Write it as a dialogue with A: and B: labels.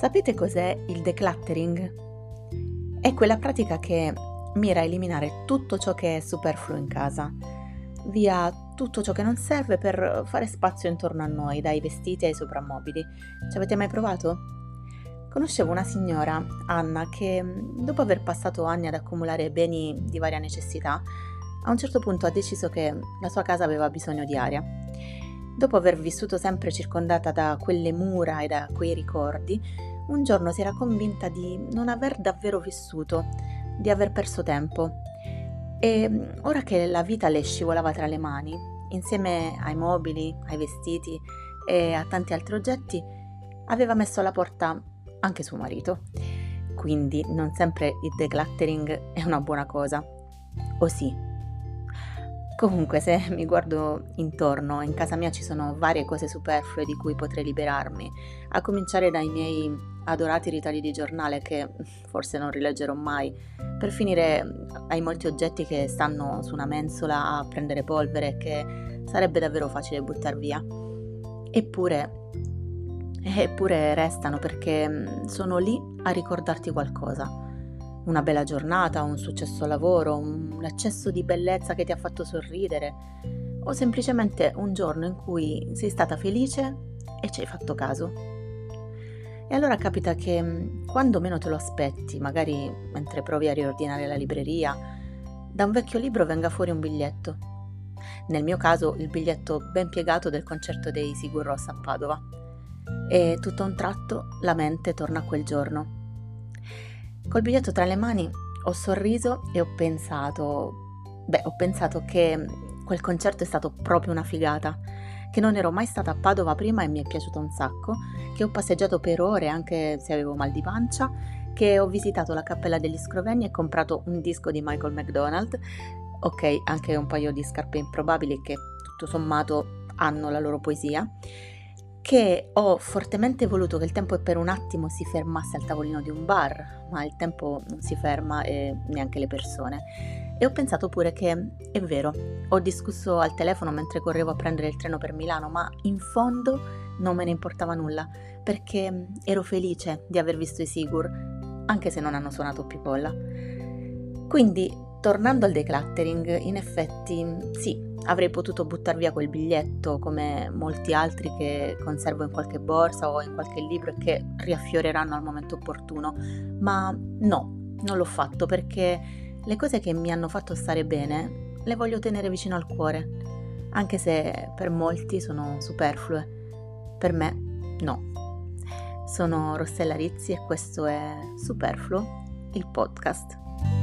A: Sapete cos'è il decluttering? È quella pratica che mira a eliminare tutto ciò che è superfluo in casa, via tutto ciò che non serve per fare spazio intorno a noi, dai vestiti ai soprammobili. Ci avete mai provato? Conoscevo una signora, Anna, che dopo aver passato anni ad accumulare beni di varia necessità, a un certo punto ha deciso che la sua casa aveva bisogno di aria. Dopo aver vissuto sempre circondata da quelle mura e da quei ricordi, un giorno si era convinta di non aver davvero vissuto, di aver perso tempo. E ora che la vita le scivolava tra le mani, insieme ai mobili, ai vestiti e a tanti altri oggetti, aveva messo alla porta anche suo marito. Quindi non sempre il decluttering è una buona cosa. O sì? Comunque, se mi guardo intorno, in casa mia ci sono varie cose superflue di cui potrei liberarmi, a cominciare dai miei adorati ritagli di giornale che forse non rileggerò mai, per finire ai molti oggetti che stanno su una mensola a prendere polvere che sarebbe davvero facile buttare via. Eppure, eppure restano perché sono lì a ricordarti qualcosa una bella giornata, un successo lavoro, un eccesso di bellezza che ti ha fatto sorridere o semplicemente un giorno in cui sei stata felice e ci hai fatto caso. E allora capita che mm, quando meno te lo aspetti, magari mentre provi a riordinare la libreria, da un vecchio libro venga fuori un biglietto. Nel mio caso il biglietto ben piegato del concerto dei Sigur Ross a Padova. E tutto a un tratto la mente torna a quel giorno Col biglietto tra le mani ho sorriso e ho pensato, beh, ho pensato che quel concerto è stato proprio una figata, che non ero mai stata a Padova prima e mi è piaciuto un sacco, che ho passeggiato per ore anche se avevo mal di pancia, che ho visitato la Cappella degli Scrovegni e comprato un disco di Michael McDonald, ok, anche un paio di scarpe improbabili che tutto sommato hanno la loro poesia, che ho fortemente voluto che il tempo per un attimo si fermasse al tavolino di un bar, ma il tempo non si ferma e neanche le persone. E ho pensato pure che è vero, ho discusso al telefono mentre correvo a prendere il treno per Milano, ma in fondo non me ne importava nulla, perché ero felice di aver visto i Sigur, anche se non hanno suonato più colla. Quindi, tornando al decluttering, in effetti sì, Avrei potuto buttare via quel biglietto come molti altri che conservo in qualche borsa o in qualche libro e che riaffioreranno al momento opportuno, ma no, non l'ho fatto perché le cose che mi hanno fatto stare bene le voglio tenere vicino al cuore, anche se per molti sono superflue. Per me no. Sono Rossella Rizzi e questo è Superfluo, il podcast.